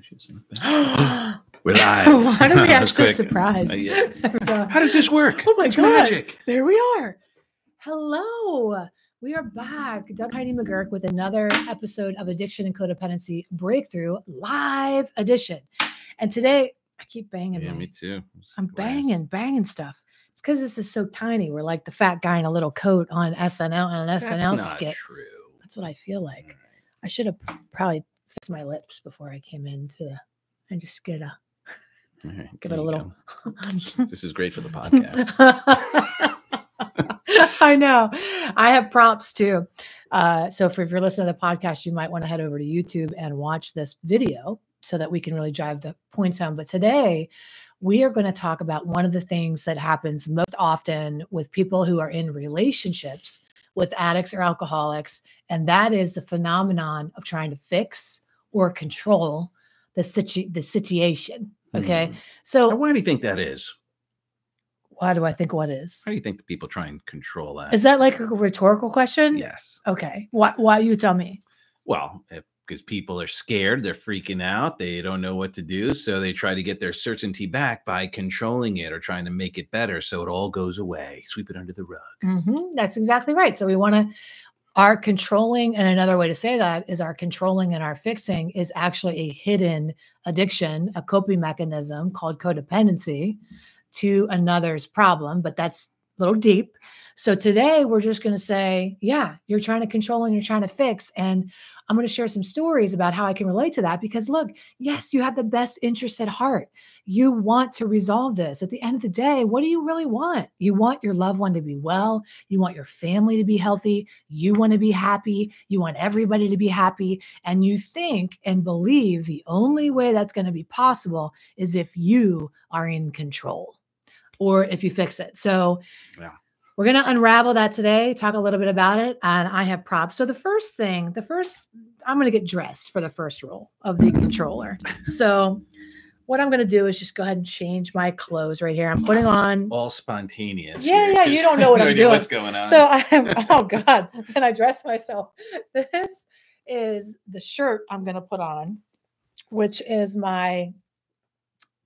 We're live. Why do we That act so quick. surprised? Uh, yeah. How does this work? Oh my It's God. magic. There we are. Hello. We are back. Dug Heidi McGuirk with another episode of Addiction and Codependency Breakthrough Live Edition. And today I keep banging. Yeah, my- me too. I'm Glass. banging, banging stuff. It's because this is so tiny. We're like the fat guy in a little coat on SNL on an That's SNL not skit. true. That's what I feel like. I should have probably fixed my lips before I came into the and just get a right, give it a little. This is great for the podcast. I know. I have props too. Uh, so for, if you're listening to the podcast, you might want to head over to YouTube and watch this video so that we can really drive the points home. But today we are going to talk about one of the things that happens most often with people who are in relationships with addicts or alcoholics, and that is the phenomenon of trying to fix or control the situ- the situation. Okay. Hmm. Now, so why do you think that is? why do I think what is? How do you think the people try and control that? Is that like a rhetorical question? yes. Okay. Why? Why you tell me? Well, because people are scared, they're freaking out, they don't know what to do, so they try to get their certainty back by controlling it or trying to make it better, so it all goes away, sweep it under the rug. Mhm, That's exactly right. So we want to. Our controlling, and another way to say that is our controlling and our fixing is actually a hidden addiction, a coping mechanism called codependency to another's problem. But that's little deep. So today we're just going to say, yeah, you're trying to control and you're trying to fix. And I'm going to share some stories about how I can relate to that because look, yes, you have the best interest at heart. You want to resolve this. At the end of the day, what do you really want? You want your loved one to be well. You want your family to be healthy. You want to be happy. You want everybody to be happy. And you think and believe the only way that's going to be possible is if you are in control or if you fix it. So, Yeah. we're going to unravel that today, talk a little bit about it. And I have props. So, the first thing, the first, I'm going to get dressed for the first role of the controller. So, what I'm going to do is just go ahead and change my clothes right here. I'm putting on All spontaneous. Yeah, here, yeah, You don't know what have I'm doing. What's going on? So I am, oh God, and I dress myself. This is the shirt I'm going to put on, which is my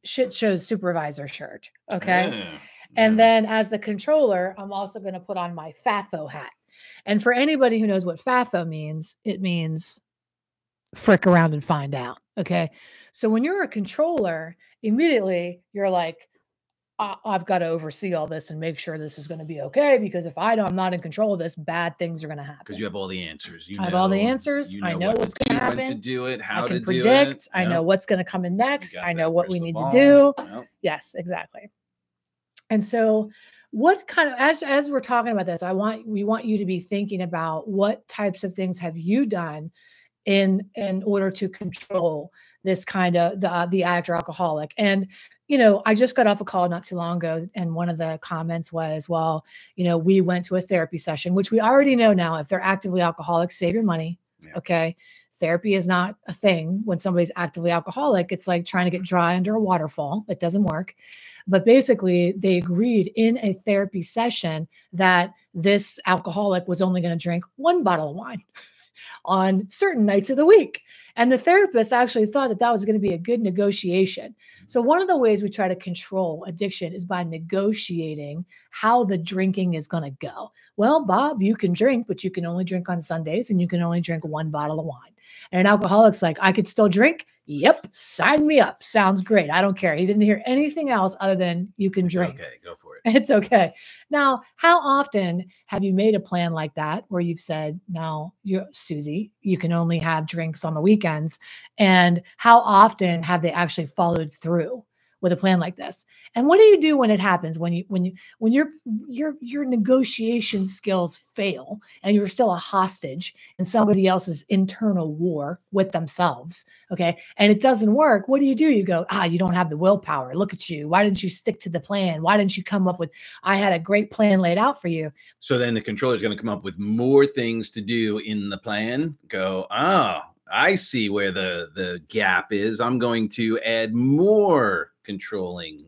shit show supervisor shirt. Okay. Oh, And yeah. then as the controller, I'm also going to put on my FAFO hat. And for anybody who knows what FAFO means, it means frick around and find out. Okay. So when you're a controller, immediately you're like, I- I've got to oversee all this and make sure this is going to be okay. Because if I don't, I'm not in control of this, bad things are going to happen. because you have all the answers. You I have all the answers. You I know know what what's gonna happen. when to do it, how I can to do predict. it. I Yep. know what's going to come in next. I know what we need ball. to do. Yep. Yes, exactly. And so what kind of as as we're talking about this, I want we want you to be thinking about what types of things have you done in in order to control this kind of the uh, the addict or alcoholic. And you know, I just got off a call not too long ago, and one of the comments was, "Well, you know, we went to a therapy session, which we already know now. If they're actively alcoholic, save your money. Yeah. Okay, therapy is not a thing when somebody's actively alcoholic. It's like trying to get dry under a waterfall. It doesn't work. But basically, they agreed in a therapy session that this alcoholic was only going to drink one bottle of wine on certain nights of the week. And the therapist actually thought that that was going to be a good negotiation. Mm-hmm. So, one of the ways we try to control addiction is by negotiating how the drinking is going to go. Well, Bob, you can drink, but you can only drink on Sundays and you can only drink one bottle of wine. And an alcoholic's like, I could still drink. Yep, sign me up. Sounds great. I don't care. He didn't hear anything else other than you can drink. Okay, go for it. It's okay. Now, how often have you made a plan like that where you've said, now, you're Susie, you can only have drinks on the weekends? And how often have they actually followed through with a plan like this? And what do you do when it happens? When you when you when your your your negotiation skills fail and you're still a hostage in somebody else's internal war with themselves, okay? And it doesn't work. What do you do? You go, ah, you don't have the willpower. Look at you. Why didn't you stick to the plan? Why didn't you come up with I had a great plan laid out for you? So then the controller is going to come up with more things to do in the plan. Go, oh, I see where the the gap is. I'm going to add more controlling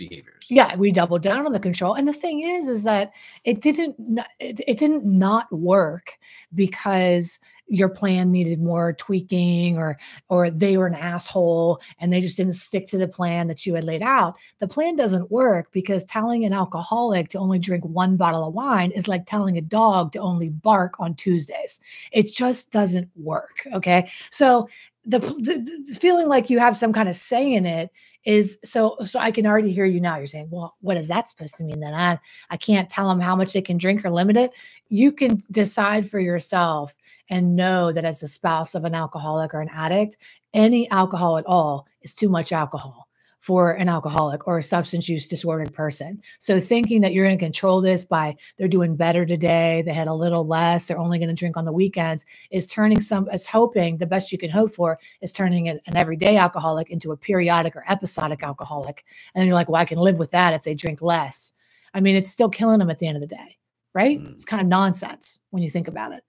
behaviors. Yeah, we doubled down on the control. And the thing is, is that it didn't, it, it didn't not work because your plan needed more tweaking or or they were an asshole and they just didn't stick to the plan that you had laid out the plan doesn't work because telling an alcoholic to only drink one bottle of wine is like telling a dog to only bark on tuesdays it just doesn't work okay so the, the, the feeling like you have some kind of say in it is so so i can already hear you now. You're saying well what is that supposed to mean then? I i can't tell them how much they can drink or limit it. You can decide for yourself and know that as a spouse of an alcoholic or an addict any alcohol at all is too much alcohol for an alcoholic or a substance use disordered person. So thinking that you're going to control this by they're doing better today, they had a little less, they're only going to drink on the weekends is turning some is hoping the best you can hope for is turning an, an everyday alcoholic into a periodic or episodic alcoholic. And then you're like, well, I can live with that if they drink less. I mean, it's still killing them at the end of the day, right? Mm. It's kind of nonsense when you think about it.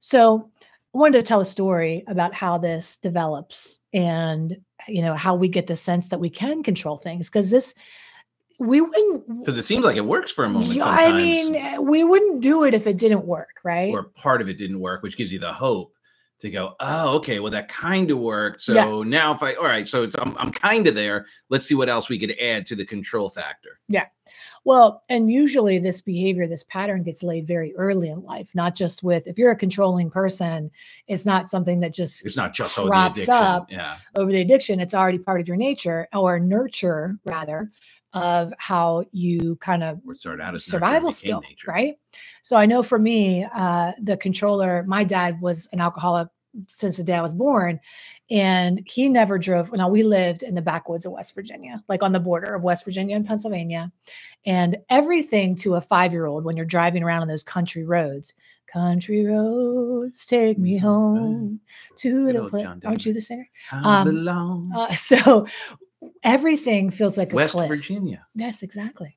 So I wanted to tell a story about how this develops and you know how we get the sense that we can control things because this we wouldn't because it seems like it works for a moment. Yeah, I mean, eh, we wouldn't do it if it didn't work, right? Or part of it didn't work, which gives you the hope to go, oh, okay, well that kind of worked. So yeah. now if I, all right, so it's I'm, I'm kind of there. Let's see what else we could add to the control factor. Yeah. Well, and usually this behavior, this pattern gets laid very early in life, not just with if you're a controlling person, it's not something that just it's not just crops up yeah. over the addiction. It's already part of your nature or nurture rather of how you kind of start out as survival skill, nature. right? So I know for me, uh, the controller, my dad was an alcoholic since the day I was born. And he never drove. Now we lived in the backwoods of West Virginia, like on the border of West Virginia and Pennsylvania. And everything to a five year old when you're driving around on those country roads, country roads take me mm-hmm. home to the place. Aren't you the singer? Um, uh, so everything feels like West cliff. Virginia. Yes, exactly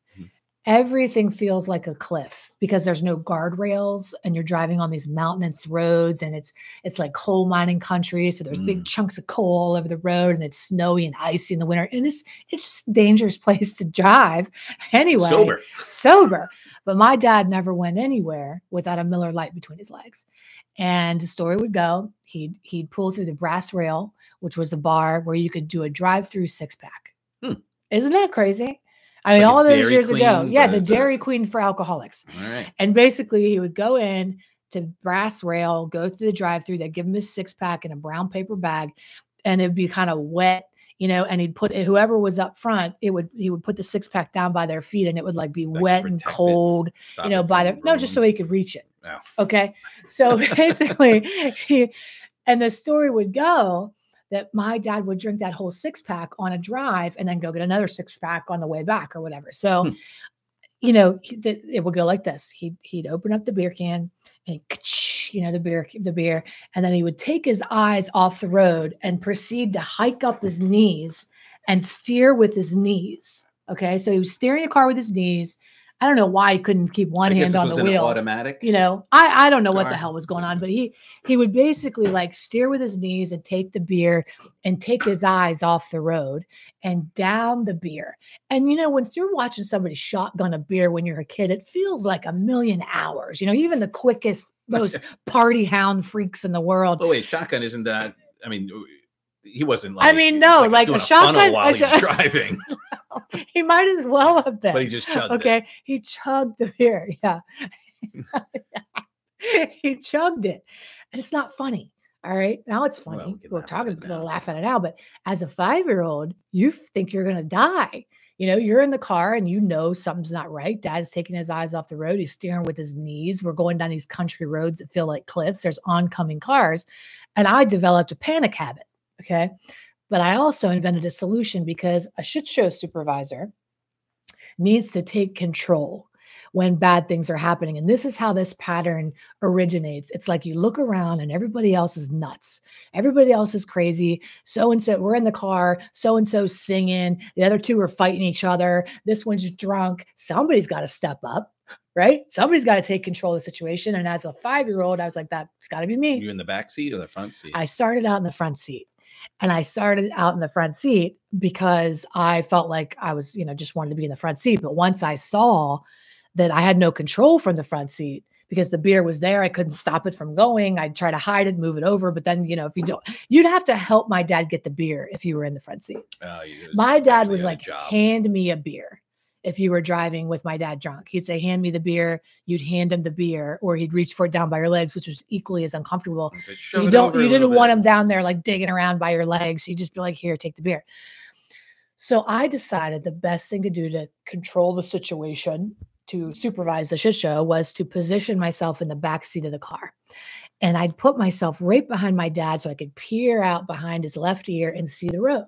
everything feels like a cliff because there's no guardrails and you're driving on these mountainous roads and it's it's like coal mining country. So there's mm. big chunks of coal all over the road and it's snowy and icy in the winter and it's it's just a dangerous place to drive anyway. Sober. Sober. But my dad never went anywhere without a Miller Lite between his legs. And the story would go he'd he'd pull through the brass rail which was the bar where you could do a drive through six pack hmm. isn't that crazy I mean, like all those years Queen, ago. Yeah, the Dairy Queen for alcoholics. All right. And basically, he would go in to brass rail, go through the drive through, they'd give him his six pack in a brown paper bag, and it'd be kind of wet, you know, and he'd put it, whoever was up front, it would, he would put the six pack down by their feet and it would like be like wet and cold, you know, by their, no, just so he could reach it. Yeah. Okay. So basically, he, and the story would go that my dad would drink that whole six pack on a drive and then go get another six pack on the way back or whatever. So, hmm. you know, it would go like this. He'd he'd open up the beer can and you know the beer the beer, and then he would take his eyes off the road and proceed to hike up his knees and steer with his knees. Okay, so he was steering the car with his knees I don't know why he couldn't keep one I hand on the wheel. Automatic. You know, I I don't know what the hell was going on, but he he would basically like steer with his knees and take the beer and take his eyes off the road and down the beer. And you know, when you're watching somebody shotgun a beer when you're a kid, it feels like a million hours. You know, even the quickest, most party hound freaks in the world. Oh wait, shotgun isn't that? I mean, he wasn't like. I mean, no, like, like a, shotgun while he's driving. he might as well have been. But he just chugged. Okay, it. he chugged the beer. Yeah, he chugged it, and it's not funny. All right, now it's funny. Well, we We're talking, we're laughing at it now, but as a five-year-old, you think you're gonna die. You know, you're in the car and you know something's not right. Dad's taking his eyes off the road. He's steering with his knees. We're going down these country roads that feel like cliffs. There's oncoming cars. And I developed a panic habit. Okay. But I also invented a solution because a shit show supervisor needs to take control when bad things are happening. And this is how this pattern originates. It's like you look around and everybody else is nuts. Everybody else is crazy. So and so, we're in the car, so and so singing. The other two are fighting each other. This one's drunk. Somebody's got to step up. Right? Somebody's got to take control of the situation. And as a five year old, I was like, that's got to be me. You in the back seat or the front seat? I started out in the front seat. And I started out in the front seat because I felt like I was, you know, just wanted to be in the front seat. But once I saw that I had no control from the front seat, because the beer was there. I couldn't stop it from going. I'd try to hide it, move it over. But then, you know, if you don't, you'd have to help my dad get the beer if you were in the front seat. Guys My dad was like, hand me a beer. If you were driving with my dad drunk, he'd say, hand me the beer. You'd hand him the beer, or he'd reach for it down by your legs, which was equally as uncomfortable. He So you don't you didn't want him down there like digging around by your legs. So you'd just be like, here, take the beer. So I decided the best thing to do to control the situation, to supervise the shit show, was to position myself in the back seat of the car. And I'd put myself right behind my dad so I could peer out behind his left ear and see the road.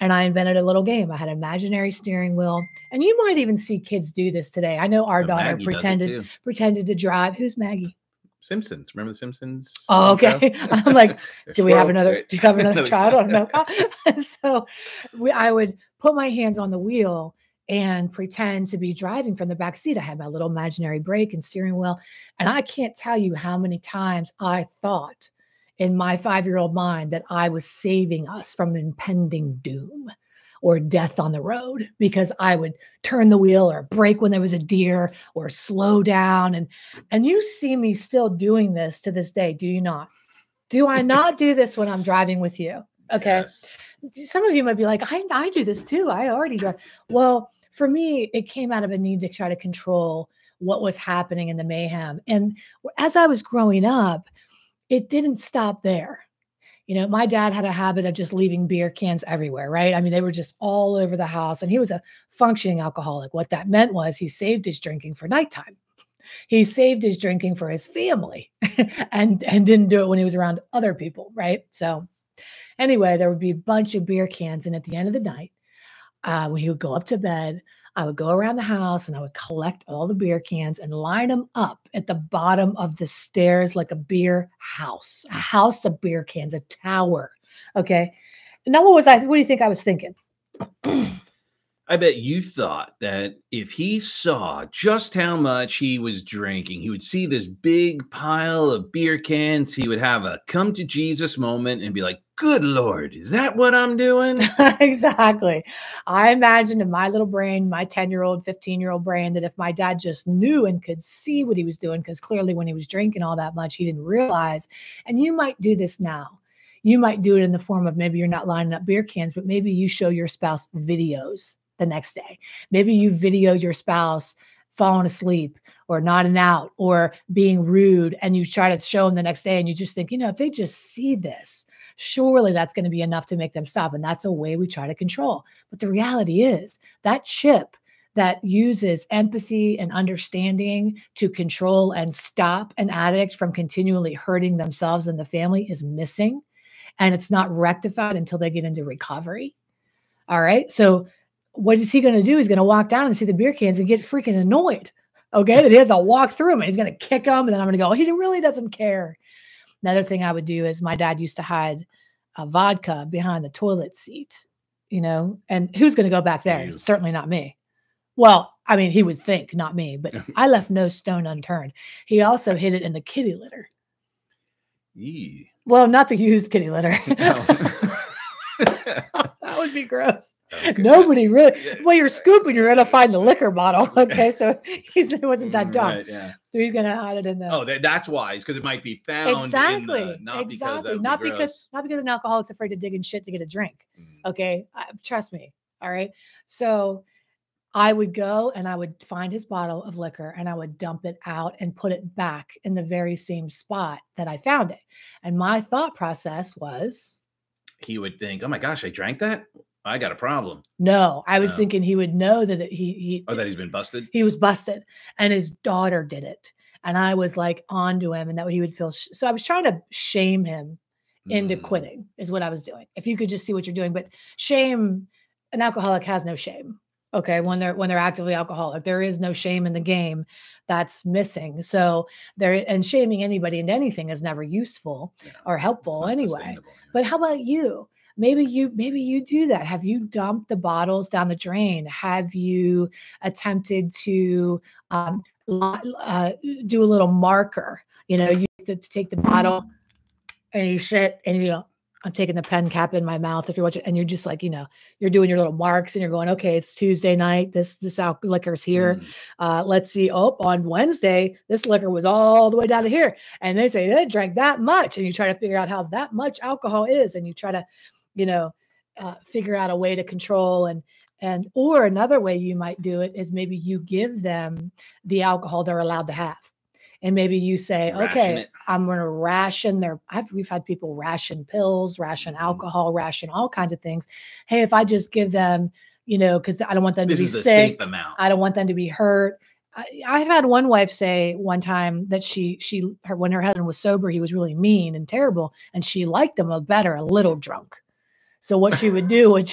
And I invented a little game. I had an imaginary steering wheel. And you might even see kids do this today. I know our Oh, daughter Maggie pretended pretended to drive. Who's Maggie? Simpsons. Remember the Simpsons? Oh, okay. I'm like, do we have another do you have another child I don't know. so we, i would put my hands on the wheel and pretend to be driving from the back seat i had my little imaginary brake and steering wheel and i can't tell you how many times i thought in my five year old mind that i was saving us from impending doom or death on the road because i would turn the wheel or brake when there was a deer or slow down and and you see me still doing this to this day do you not do I not do this when I'm driving with you? Okay. Yes. Some of you might be like, I, I do this too. I already drive. Well, for me, it came out of a need to try to control what was happening in the mayhem. And as I was growing up, it didn't stop there. You know, my dad had a habit of just leaving beer cans everywhere, right? I mean, they were just all over the house. And he was a functioning alcoholic. What that meant was he saved his drinking for nighttime. He saved his drinking for his family and and didn't do it when he was around other people, right? So anyway, there would be a bunch of beer cans, and at the end of the night, uh, when he would go up to bed, I would go around the house and I would collect all the beer cans and line them up at the bottom of the stairs like a beer house, a house of beer cans, a tower. Okay. Now, what was I? What do you think I was thinking? I bet you thought that if he saw just how much he was drinking, he would see this big pile of beer cans. He would have a come to Jesus moment and be like, Good Lord, is that what I'm doing? exactly. I imagined in my little brain, my 10 year old, 15 year old brain, that if my dad just knew and could see what he was doing, because clearly when he was drinking all that much, he didn't realize. And you might do this now. You might do it in the form of maybe you're not lining up beer cans, but maybe you show your spouse videos the next day. Maybe you video your spouse falling asleep or nodding out or being rude and you try to show them the next day and you just think, you know, if they just see this, surely that's going to be enough to make them stop. And that's a way we try to control. But the reality is that chip that uses empathy and understanding to control and stop an addict from continually hurting themselves and the family is missing. And it's not rectified until they get into recovery. All right. So, what is he going to do? He's going to walk down and see the beer cans and get freaking annoyed. Okay. That he has to walk through them and he's going to kick them. And then I'm going to go, he really doesn't care. Another thing I would do is my dad used to hide a vodka behind the toilet seat, you know, and who's going to go back there? Certainly not me. Well, I mean, he would think, not me, but I left no stone unturned. He also hid it in the kitty litter. Yee. Well, not the used kitty litter. Oh. that would be gross. Nobody really. Yeah, Well, you're right. scooping, you're gonna find the liquor bottle. Okay, so he's it wasn't that dumb. right, yeah. So he's gonna hide it in the. Oh, that, that's why. because it might be found. exactly, the, not because exactly. that'd Not be because not because an alcoholic's afraid to dig in shit to get a drink. Mm. Okay, I, trust me. All right. So I would go and I would find his bottle of liquor and I would dump it out and put it back in the very same spot that I found it. And my thought process was He would think, "Oh my gosh, I drank that. I got a problem." no. I was Oh. thinking he would know that it, he he Oh, that he's been busted. he was busted and his daughter did it and i was like on to him and that he would feel sh- so i was trying to shame him into Mm. quitting is what i was doing if you could just see what you're doing but shame an alcoholic has no shame okay when they're when they're actively alcoholic there is no shame in the game that's missing so there and shaming anybody into anything is never useful Yeah, or helpful anyway yeah. but how about you? Maybe you maybe you do that. Have you dumped the bottles down the drain? Have you attempted to um, uh, do a little marker? You know, you to take the bottle and you sit and you go, I'm taking the pen cap in my mouth if you're watching, and you're just like, you know, you're doing your little marks and you're going, okay, it's Tuesday night. This this out liquor's here. Mm. Uh, let's see. Oh, on Wednesday, this liquor was all the way down to here. And they say they drank that much. And you try to figure out how that much alcohol is. And you try to, you know, uh, figure out a way to control and and or another way you might do it is maybe you give them the alcohol they're allowed to have and maybe you say Ration okay it. i'm going to ration their I've, we've had people ration pills ration Mhm. alcohol ration all kinds of things hey if i just give them you know because i don't want them This to be sick safe amount. I don't want them to be hurt. I, I've had one wife say one time that she she her when her husband was sober, he was really mean and terrible, and she liked him a better a little drunk. So what she would do would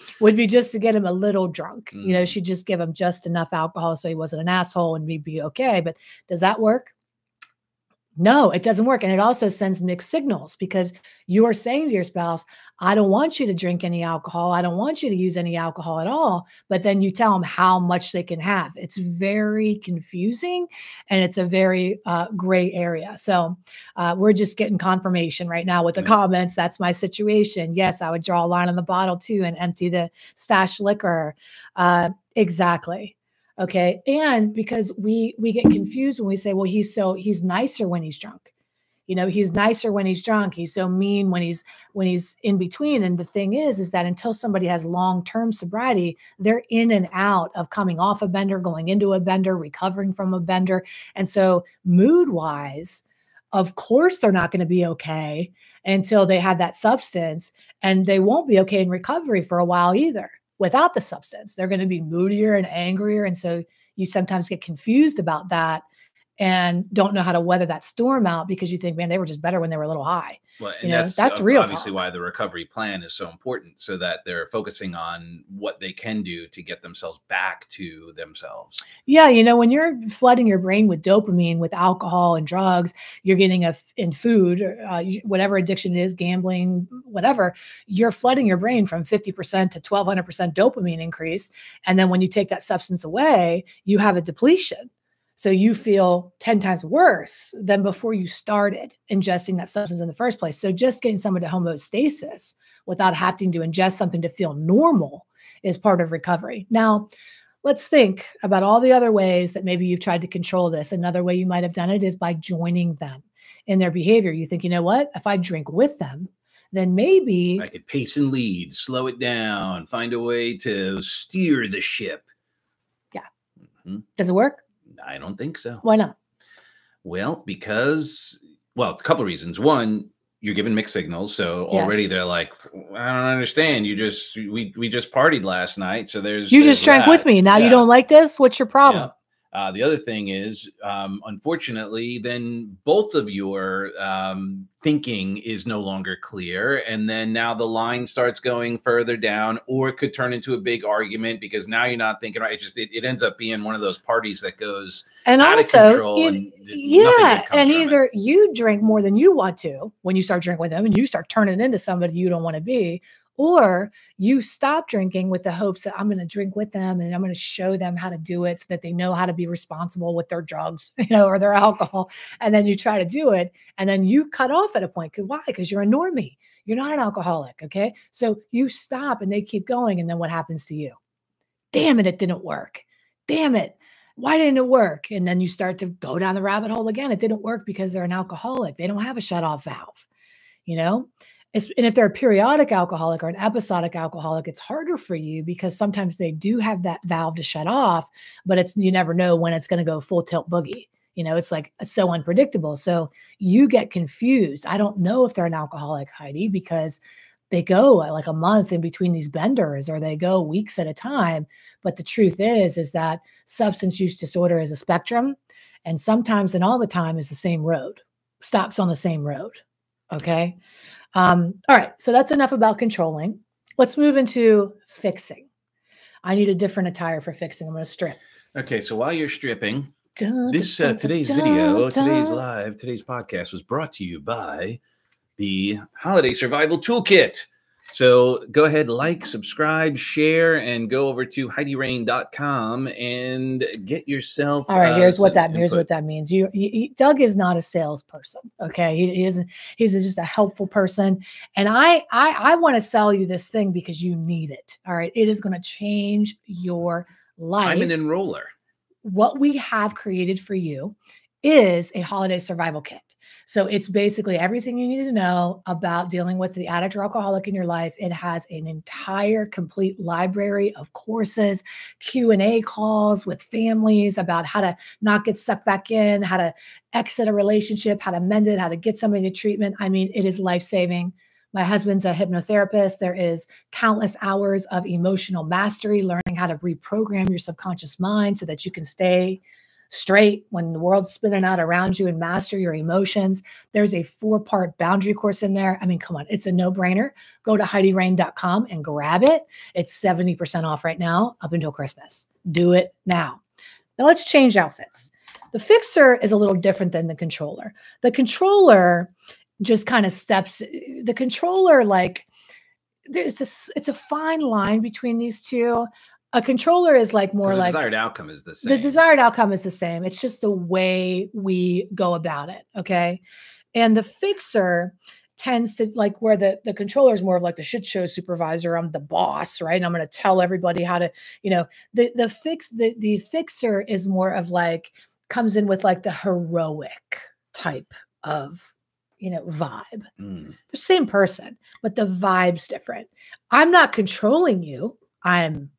would be just to get him a little drunk. You know, Mm. she'd just give him just enough alcohol so he wasn't an asshole and we'd be okay. But does that work? No, it doesn't work. And it also sends mixed signals because you are saying to your spouse, I don't want you to drink any alcohol. I don't want you to use any alcohol at all. But then you tell them how much they can have. It's very confusing and it's a very uh, gray area. So uh, we're just getting confirmation right now with the Yeah. comments. That's my situation. Yes, I would draw a line on the bottle too and empty the stash liquor. Uh, exactly. Okay. And because we we get confused when we say, well, he's so he's nicer when he's drunk. You know, he's nicer when he's drunk. He's so mean when he's when he's in between. And the thing is, is that until somebody has long-term sobriety, they're in and out of coming off a bender, going into a bender, recovering from a bender. And so mood-wise, of course they're not going to be okay until they have that substance. And they won't be okay in recovery for a while either without the substance. They're going to be moodier and angrier. And so you sometimes get confused about that and don't know how to weather that storm out because you think, man, they were just better when they were a little high. Well, You know, that's real Obviously, talk. why the recovery plan is so important, so that they're focusing on what they can do to get themselves back to themselves. Yeah, you know, when you're flooding your brain with dopamine, with alcohol and drugs, you're getting a in food, uh, whatever addiction it is, gambling, whatever. You're flooding your brain from 50% to 1200% dopamine increase, and then when you take that substance away, you have a depletion. So you feel 10 times worse than before you started ingesting that substance in the first place. So just getting someone to homeostasis without having to ingest something to feel normal is part of recovery. Now, let's think about all the other ways that maybe you've tried to control this. Another way you might have done it is by joining them in their behavior. You think, you know what? If I drink with them, then maybe I could pace and lead, slow it down, find a way to steer the ship. Yeah. Mhm. does it work? I don't think so. Why not? Well, because well, a couple of reasons. One, you're given mixed signals, so already Yes. they're like, I don't understand. You just we we just partied last night, so there's You there's just drank with me. Now you don't like this? What's your problem? Uh, the other thing is, um, unfortunately, then both of your um, thinking is no longer clear. And then now the line starts going further down, or it could turn into a big argument because now you're not thinking right. It just it, it ends up being one of those parties that goes And out of also, control it- and yeah, and from it. either you drink more than you want to when you start drinking with them and you start turning into somebody you don't want to be, or you stop drinking with the hopes that I'm going to drink with them and I'm going to show them how to do it so that they know how to be responsible with their drugs, you know, or their alcohol. And then you try to do it and then you cut off at a point. Why? Because you're a normie. You're not an alcoholic. Okay. So you stop and they keep going. And then what happens to you? Damn it, it didn't work. Damn it. Why didn't it work? And then you start to go down the rabbit hole again. It didn't work because they're an alcoholic. They don't have a shut off valve, you know? And if they're a periodic alcoholic or an episodic alcoholic, it's harder for you because sometimes they do have that valve to shut off, but it's you never know when it's going to go full tilt boogie. You know, it's like so unpredictable. So you get confused. I don't know if they're an alcoholic, Heidi, because they go uh, like a month in between these benders or they go weeks at a time. But the truth is, is that substance use disorder is a spectrum. And sometimes and all the time is the same road, stops on the same road. Okay. Um, all right. So that's enough about controlling. Let's move into fixing. I need a different attire for fixing. I'm going to strip. Okay, so while you're stripping, Dun, this dun, uh, dun, today's dun, video, today's live, today's podcast was brought to you by the Holiday Survival Toolkit. So go ahead, like, subscribe, share, and go over to HeidiRain.com and get yourself. All right, uh, here's what that here's what that means. You, you Dug is not a salesperson. Okay, he, he isn't. He's just a helpful person, and I I I want to sell you this thing because you need it. All right, it is going to change your life. I'm an enroller. what we have created for you is a holiday survival kit. So it's basically everything you need to know about dealing with the addict or alcoholic in your life. It has an entire complete library of courses, Q&A calls with families about how to not get sucked back in, how to exit a relationship, how to mend it, how to get somebody to treatment. I mean, it is life-saving. My husband's a hypnotherapist. There is countless hours of emotional mastery, learning how to reprogram your subconscious mind so that you can stay straight when the world's spinning out around you and master your emotions. There's a four part boundary course in there. I mean, come on, it's a no brainer. Go to HeidiRain.com and grab it. It's 70% off right now up until Christmas. Do it now. Now let's change outfits. The fixer is a little different than the controller. The controller just kind of steps, the controller, like, there's a it's a fine line between these two. A controller is like more the like desired outcome is the same. the desired outcome is the same. It's just the way we go about it. Okay. And the fixer tends to like where the the controller is more of like the shit show supervisor. I'm the boss, right? And I'm going to tell everybody how to, you know, the the fix the the fixer is more of like comes in with like the heroic type of you know vibe. Mm. The same person, but the vibe's different. I'm not controlling you. I'm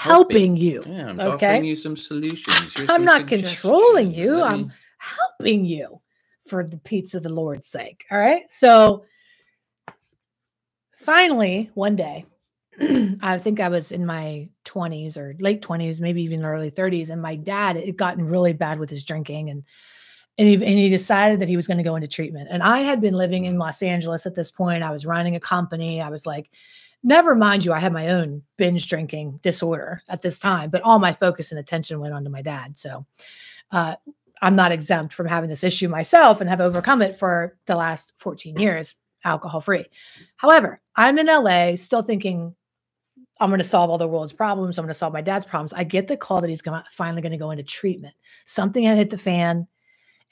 Helping. helping you. Yeah, I'm Okay. offering you some solutions. Here's I'm some not controlling you. Let I'm helping you for the pizza of the Lord's sake. All right. So finally, one day, I think I was in my 20s or late 20s, maybe even early 30s, and my dad had gotten really bad with his drinking and and he, and he decided that he was going to go into treatment. And I had been living in Los Angeles at this point. I was running a company. I was like, never mind you, I had my own binge drinking disorder at this time, but all my focus and attention went on to my dad. So uh, I'm not exempt from having this issue myself and have overcome it for the last 14 years, alcohol free. However, I'm in LA still thinking I'm going to solve all the world's problems. I'm going to solve my dad's problems. I get the call that he's gonna, finally going to go into treatment. Something had hit the fan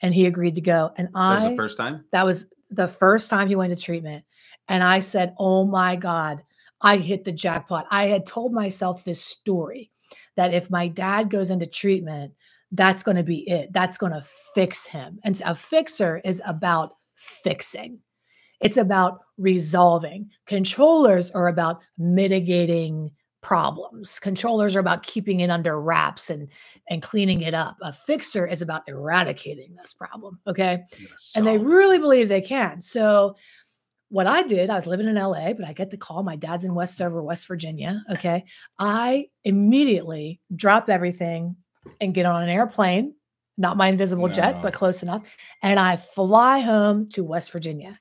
and he agreed to go. And I That was the first time. that was the first time he went to treatment. And I said, Oh my God, I hit the jackpot. I had told myself this story that if my dad goes into treatment, that's going to be it. That's going to fix him. And a fixer is about fixing, it's about resolving. Controllers are about mitigating problems. Controllers are about keeping it under wraps and and cleaning it up. A fixer is about eradicating this problem, okay? and they oh. really believe they can. So what I did, I was living in LA, but I get the call. My dad's in Westover, West Virginia. Okay. I immediately drop everything and get on an airplane, not my invisible jet, but close enough. And I fly home to West Virginia.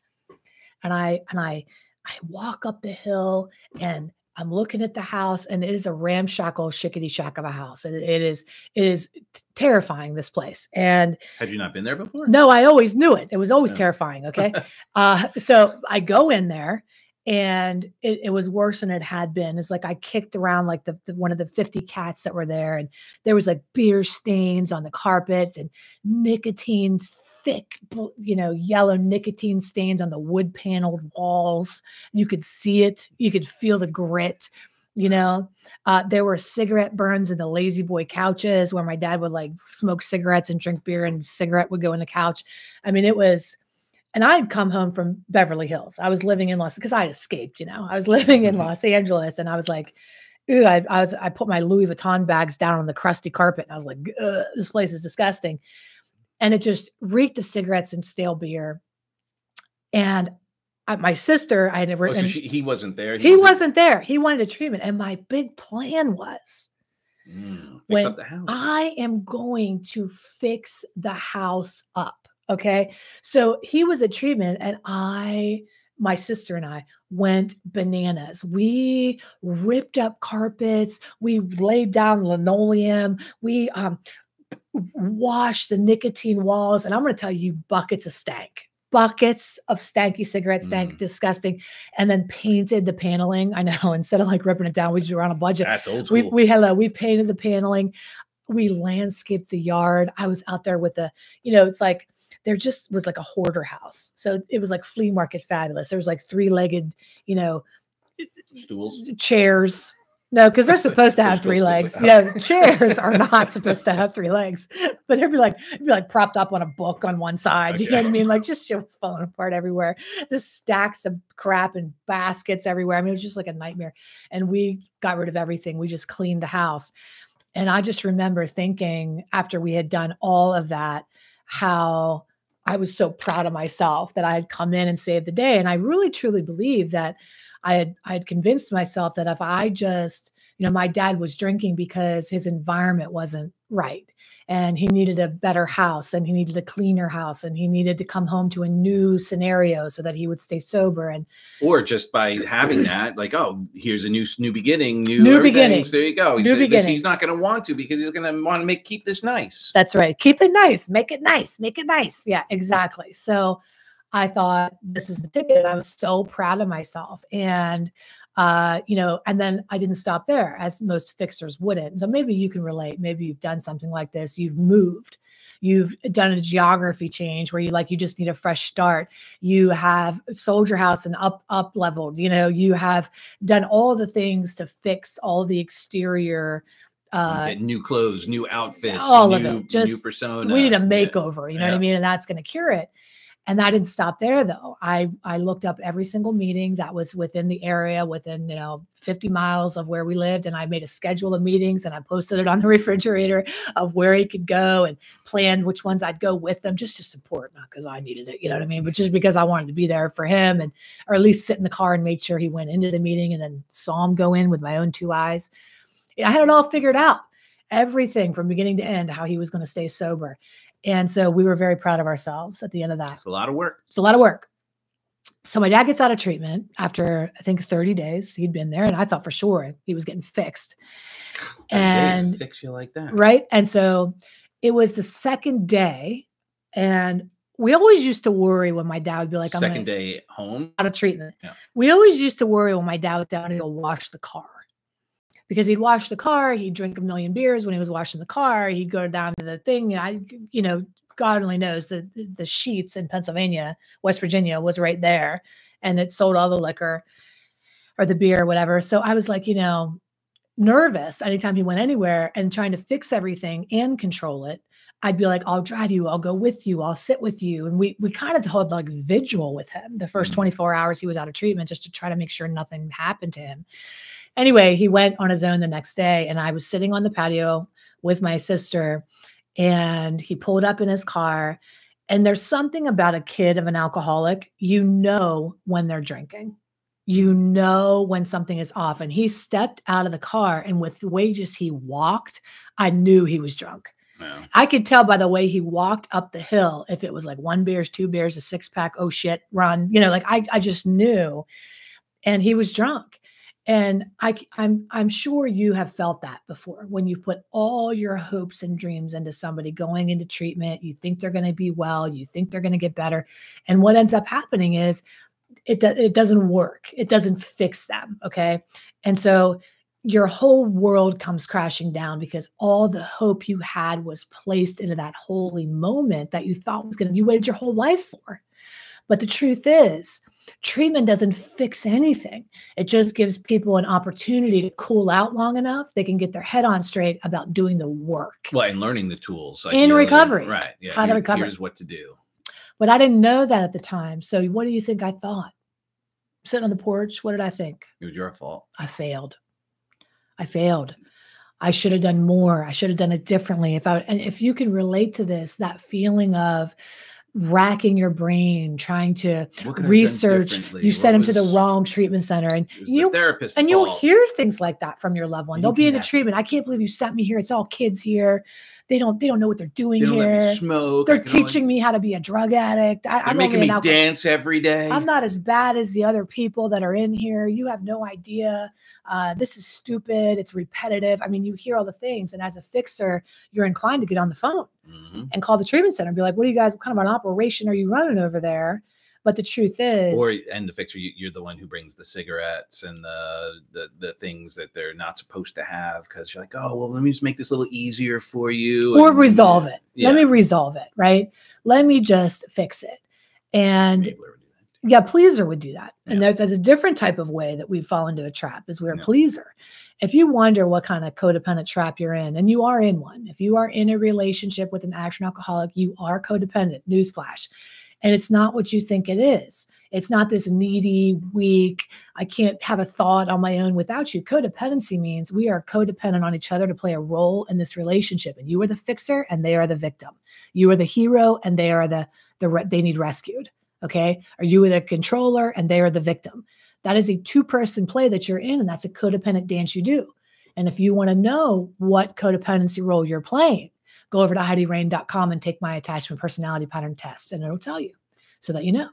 And I and I I walk up the hill and I'm looking at the house, and it is a ramshackle, shickety shack of a house. And it is, it is terrifying, this place. And Had you not been there before? no, I always knew it. It was always terrifying. Okay. uh, so I go in there and it, it was worse than it had been. It's like I kicked around like the, the one of the 50 cats that were there, and there was like beer stains on the carpet and nicotine thick, you know, yellow nicotine stains on the wood paneled walls. You could see it, you could feel the grit. You know, uh, there were cigarette burns in the La-Z-Boy couches where my dad would like smoke cigarettes and drink beer, and cigarette would go in the couch. I mean, it was, and I had come home from Beverly Hills. I was living in Los because I escaped. You know, I was living in Mhm. Los Angeles, and I was like, Ooh, I, I was I put my Louis Vuitton bags down on the crusty carpet, and I was like, this place is disgusting, and it just reeked of cigarettes and stale beer. And I, my sister, I had never. Oh, so she, he wasn't there. he wasn't there. He wanted a treatment, and my big plan was Mm, when up the house. I am going to fix the house up. Okay. So he was at treatment, and I, my sister and I went bananas. We ripped up carpets, we laid down linoleum, we um, washed the nicotine walls, and I'm going to tell you, buckets of stank. buckets of stanky cigarette stank, Mm. disgusting, and then painted the paneling. I know instead of like ripping it down, we just were on a budget. That's old We school. we hello, we painted the paneling, we landscaped the yard. I was out there with the, you know, it's like there just was like a hoarder house. So it was like flea market fabulous. There was like three-legged, you know, Stools. chairs. No, because they're supposed to have three legs. You know, chairs are not supposed to have three legs, but they'd be like, it'd be like propped up on a book on one side. You know what I mean? Like just shit was falling apart everywhere. Just stacks of crap and baskets everywhere. I mean, it was just like a nightmare. And we got rid of everything. We just cleaned the house. And I just remember thinking after we had done all of that, how I was so proud of myself that I had come in and saved the day. And I really truly believe that I had I had convinced myself that if I just, you know, my dad was drinking because his environment wasn't right and he needed a better house and he needed a cleaner house and he needed to come home to a new scenario so that he would stay sober and Or just by having that, like, oh, here's a new new beginning, new, New beginnings. So there you go. He's, New he's- he's not going to want to because he's going to want to make keep this nice. That's right. Keep it nice. Make it nice. Make it nice. Yeah, exactly. So I thought this is the ticket. I was so proud of myself. And uh, you know, and then I didn't stop there, as most fixers wouldn't. So maybe you can relate. Maybe you've done something like this. You've moved. You've done a geography change where you like you just need a fresh start. You have sold your house and up up leveled. You know, you have done all the things to fix all the exterior uh new clothes, new outfits, all of new, it. new Just- persona. we need a Yeah. makeover you know what i mean and that's going to cure it and i didn't stop there though. I i looked up every single meeting that was within the area within you know 50 miles of where we lived and i made a schedule of meetings and i posted it on the refrigerator of where he could go and planned which ones i'd go with them just to support not because i needed it you know what i mean but just because i wanted to be there for him and or at least sit in the car and make sure he went into the meeting and then saw him go in with my own two eyes. I had it all figured out everything from beginning to end how he was going to stay sober and so we were very proud of ourselves at the end of that It's a lot of work. it's a lot of work so my dad gets out of treatment after i think 30 days he'd been there and i thought for sure he was getting fixed Every day to and fix you like that. right and so it was the second day and we always used to worry when my dad would be like i'm Second day home. out of treatment Yeah. we always used to worry when my dad was down to go wash the car because he'd wash the car he'd drink a million beers when he was washing the car he'd go down to the thing and i you know god only knows the the Sheetz in pennsylvania west virginia was right there and it sold all the liquor or the beer or whatever so i was like you know nervous anytime he went anywhere and trying to fix everything and control it I'd be like, I'll drive you, I'll go with you, I'll sit with you. And we we kind of held like vigil with him the first Mhm. 24 hours he was out of treatment just to try to make sure nothing happened to him. Anyway, he went on his own the next day, and I was sitting on the patio with my sister, and he pulled up in his car. And there's something about a kid of an alcoholic, you know when they're drinking. You know when something is off. And he stepped out of the car, and with the way just he walked, I knew he was drunk. Yeah. I could tell by the way he walked up the hill if it was like one beers, two beers, a six pack, oh shit, run. You know, like I I just knew. And he was drunk. And I I'm I'm sure you have felt that before when you've put all your hopes and dreams into somebody going into treatment, you think they're going to be well, you think they're going to get better, and what ends up happening is it do, it doesn't work. It doesn't fix them, okay? And so your whole world comes crashing down because all the hope you had was placed into that holy moment that you thought was going to you waited your whole life for. But the truth is, treatment doesn't fix anything. It just gives people an opportunity to cool out long enough they can get their head on straight about doing the work. Well, and learning the tools like In recovery. right? Yeah, How to recover. Here's what to do. But I didn't know that at the time. So what do you think I thought? Sitting on the porch, what did I think? It was your fault. I failed. I failed. I should have done more. I should have done it differently. If I and if you can relate to this, that feeling of racking your brain, trying to What could I have done research, you send them to the wrong treatment center, and you therapist's and you'll hear things like that from your loved one. And They'll be in a treatment. I can't believe you sent me here. It's all kids here. They don't they don't know what they're doing They don't let here. me smoke. They're can only- teaching me how to be a drug addict. I, They're I'm making me an dance every day. I'm not as bad as the other people that are in here. You have no idea. Uh, this is stupid. It's repetitive. I mean, you hear all the things, and as a fixer, you're inclined to get on the phone. Mhm. and call the treatment center and be like, what do you guys, what kind of an operation are you running over there? But the truth is, Or and the fixer, you, you're the one who brings the cigarettes and the the, the things that they're not supposed to have because you're like, oh well, let me just make this a little easier for you, or and- resolve it. Yeah. Let me resolve it, right? Let me just fix it. And Enabler would do that. yeah, pleaser would do that. And Yeah. there's, there's a different type of way that we fall into a trap is we're a pleaser. If you wonder what kind of codependent trap you're in, and you are in one, if you are in a relationship with an action alcoholic, you are codependent, newsflash. And it's not what you think it is. It's not this needy, weak, I can't have a thought on my own without you. Codependency means we are codependent on each other to play a role in this relationship. And you are the fixer and they are the victim. You are the hero and they are the, the re- they need rescued. Okay. Are you the controller and they are the victim? That is a two person play that you're in, and that's a codependent dance you do. And if you want to know what codependency role you're playing, go over to HeidiRain.com and take my attachment personality pattern test, and it'll tell you so that you know.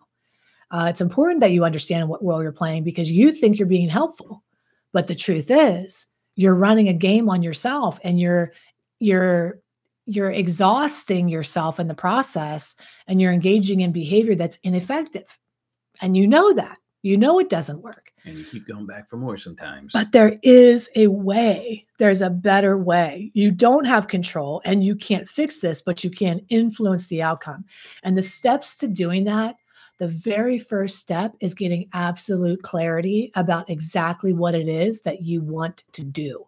Uh, it's important that you understand what role you're playing because you think you're being helpful, but the truth is you're running a game on yourself, and you're you're you're exhausting yourself in the process, and you're engaging in behavior that's ineffective, and you know that. You know it doesn't work. And you keep going back for more sometimes. But there is a way. There's a better way. You don't have control and you can't fix this, but you can influence the outcome. And the steps to doing that, the very first step is getting absolute clarity about exactly what it is that you want to do.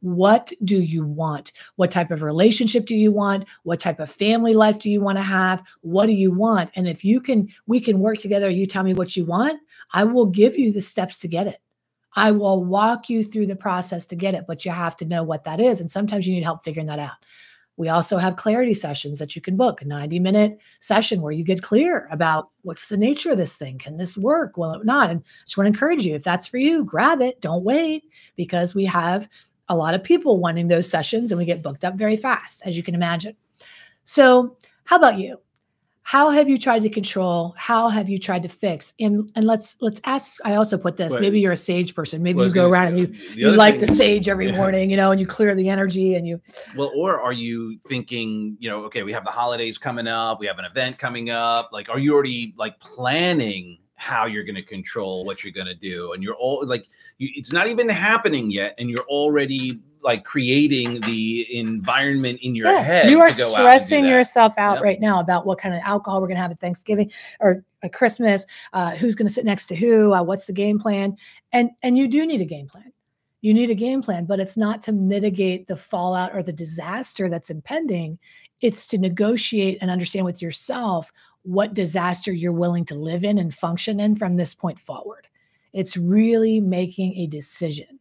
What do you want? What type of relationship do you want? What type of family life do you want to have? What do you want? And if you can, we can work together. You tell me what you want. I will give you the steps to get it. I will walk you through the process to get it, but you have to know what that is. And sometimes you need help figuring that out. We also have clarity sessions that you can book, a 90 minute session where you get clear about what's the nature of this thing. Can this work? Will it not? And I just want to encourage you if that's for you, grab it. Don't wait because we have a lot of people wanting those sessions and we get booked up very fast, as you can imagine. So, how about you? How have you tried to control? How have you tried to fix? And and let's let's ask. I also put this. Maybe you're a sage person. Maybe Well, you go around and you you like the sage every Yeah. morning, you know, and you clear the energy and you Well, or are you thinking, you know, okay, we have the holidays coming up, we have an event coming up. Like, are you already like planning how you're going to control what you're going to do? And you're all like, you, it's not even happening yet, and you're already like creating the environment in your Yeah, head. You are to go out stressing yourself out Yep. right now about what kind of alcohol we're going to have at Thanksgiving or at Christmas. Uh, who's going to sit next to who? Uh, what's the game plan? And and you do need a game plan. You need a game plan, but it's not to mitigate the fallout or the disaster that's impending. It's to negotiate and understand with yourself what disaster you're willing to live in and function in from this point forward. It's really making a decision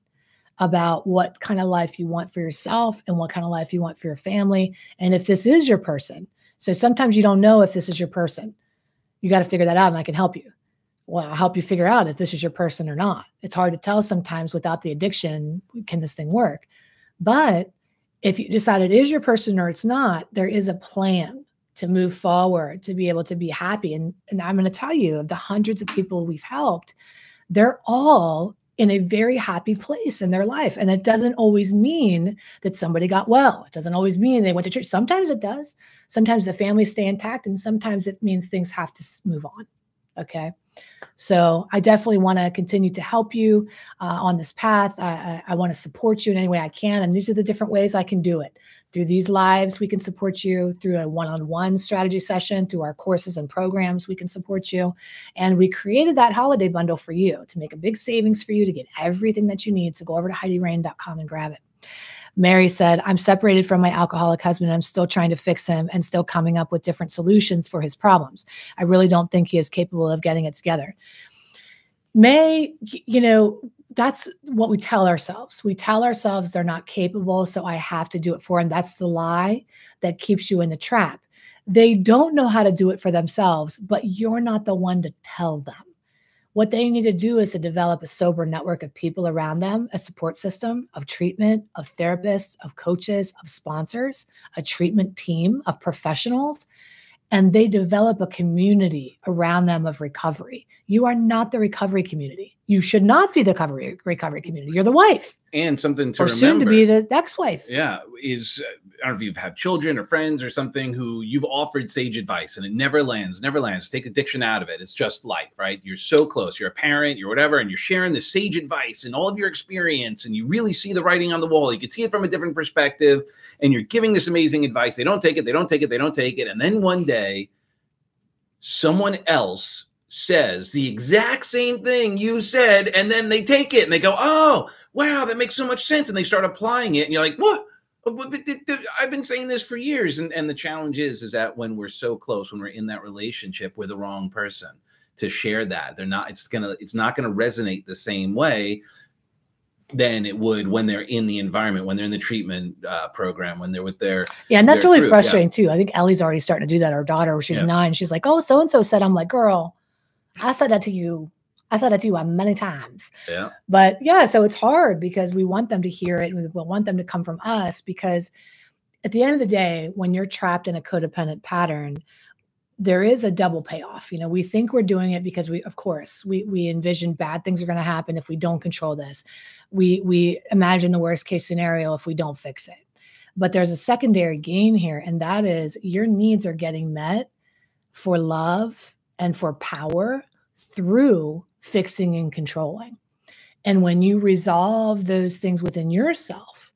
about what kind of life you want for yourself and what kind of life you want for your family. And if this is your person, so sometimes you don't know if this is your person. You got to figure that out, and I can help you. Well, I'll help you figure out if this is your person or not. It's hard to tell sometimes without the addiction, can this thing work? But if you decide it is your person or it's not, there is a plan to move forward, to be able to be happy. And, and I'm going to tell you, the hundreds of people we've helped, they're all in a very happy place in their life. And it doesn't always mean that somebody got well. It doesn't always mean they went to church. Sometimes it does. Sometimes the families stay intact, and sometimes it means things have to move on. Okay. So I definitely want to continue to help you uh, on this path. I, I, I want to support you in any way I can. And these are the different ways I can do it. Through these lives, we can support you. Through a one on one strategy session, through our courses and programs, we can support you. And we created that holiday bundle for you to make a big savings for you to get everything that you need. So go over to HeidiRain.com and grab it. Mary said, I'm separated from my alcoholic husband. I'm still trying to fix him and still coming up with different solutions for his problems. I really don't think he is capable of getting it together. May, you know, that's what we tell ourselves. We tell ourselves they're not capable, so I have to do it for them. That's the lie that keeps you in the trap. They don't know how to do it for themselves, but you're not the one to tell them. What they need to do is to develop a sober network of people around them, a support system of treatment, of therapists, of coaches, of sponsors, a treatment team of professionals, and they develop a community around them of recovery. You are not the recovery community. You should not be the recovery recovery community. You're the wife, and something to or remember. soon to be the ex-wife. yeah is uh, I don't know if you've had children or friends or something who you've offered sage advice and it never lands, never lands. Take addiction out of it. It's just life, right? You're so close. You're a parent, you're whatever, and you're sharing the sage advice and all of your experience, and you really see the writing on the wall. You can see it from a different perspective, and you're giving this amazing advice. They don't take it, they don't take it, they don't take it. And then one day, someone else says the exact same thing you said, and then they take it and they go, Oh, wow, that makes so much sense. And they start applying it, and you're like, What? I've been saying this for years, and, and the challenge is is that when we're so close, when we're in that relationship, we're the wrong person to share that. They're not. It's gonna. It's not gonna resonate the same way than it would when they're in the environment, when they're in the treatment uh, program, when they're with their yeah. And that's really group. frustrating yeah. too. I think Ellie's already starting to do that. Our daughter, she's yeah. nine, she's like, "Oh, so and so said." I'm like, "Girl, I said that to you I said that to you many times. Yeah. But yeah, so it's hard because we want them to hear it. And we want them to come from us because at the end of the day, when you're trapped in a codependent pattern, there is a double payoff. You know, we think we're doing it because we, of course, we we envision bad things are going to happen if we don't control this. We we imagine the worst case scenario if we don't fix it. But there's a secondary gain here, and that is your needs are getting met for love and for power through fixing and controlling. And when you resolve those things within yourself,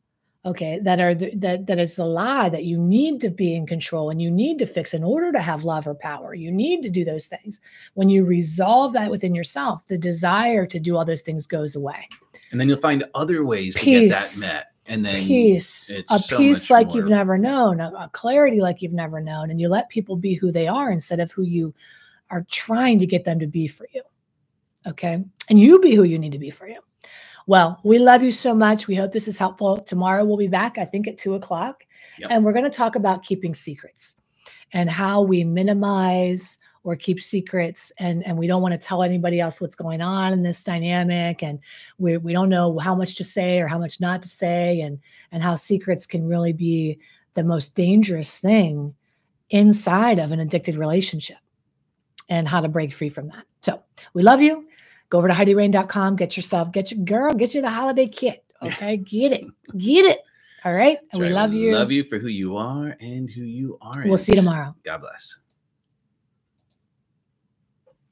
okay, that are the, that that is the lie that you need to be in control and you need to fix in order to have love or power. You need to do those things. When you resolve that within yourself, the desire to do all those things goes away. And then you'll find other ways peace, to get that met. And then peace, a so peace like more. you've never known, a, a clarity like you've never known, and you let people be who they are instead of who you are trying to get them to be for you. Okay. And you be who you need to be for you. Well, we love you so much. We hope this is helpful. Tomorrow we'll be back, I think, at two o'clock. Yep. And we're going to talk about keeping secrets and how we minimize or keep secrets and and we don't want to tell anybody else what's going on in this dynamic and we, we don't know how much to say or how much not to say and and how secrets can really be the most dangerous thing inside of an addicted relationship and how to break free from that so we love you Go over to HeidiRain.com, get yourself, get your girl, get you the holiday kit. Okay, get it, get it. All right. And right. we love you. Love you for who you are and who you aren't. We'll see you tomorrow. God bless.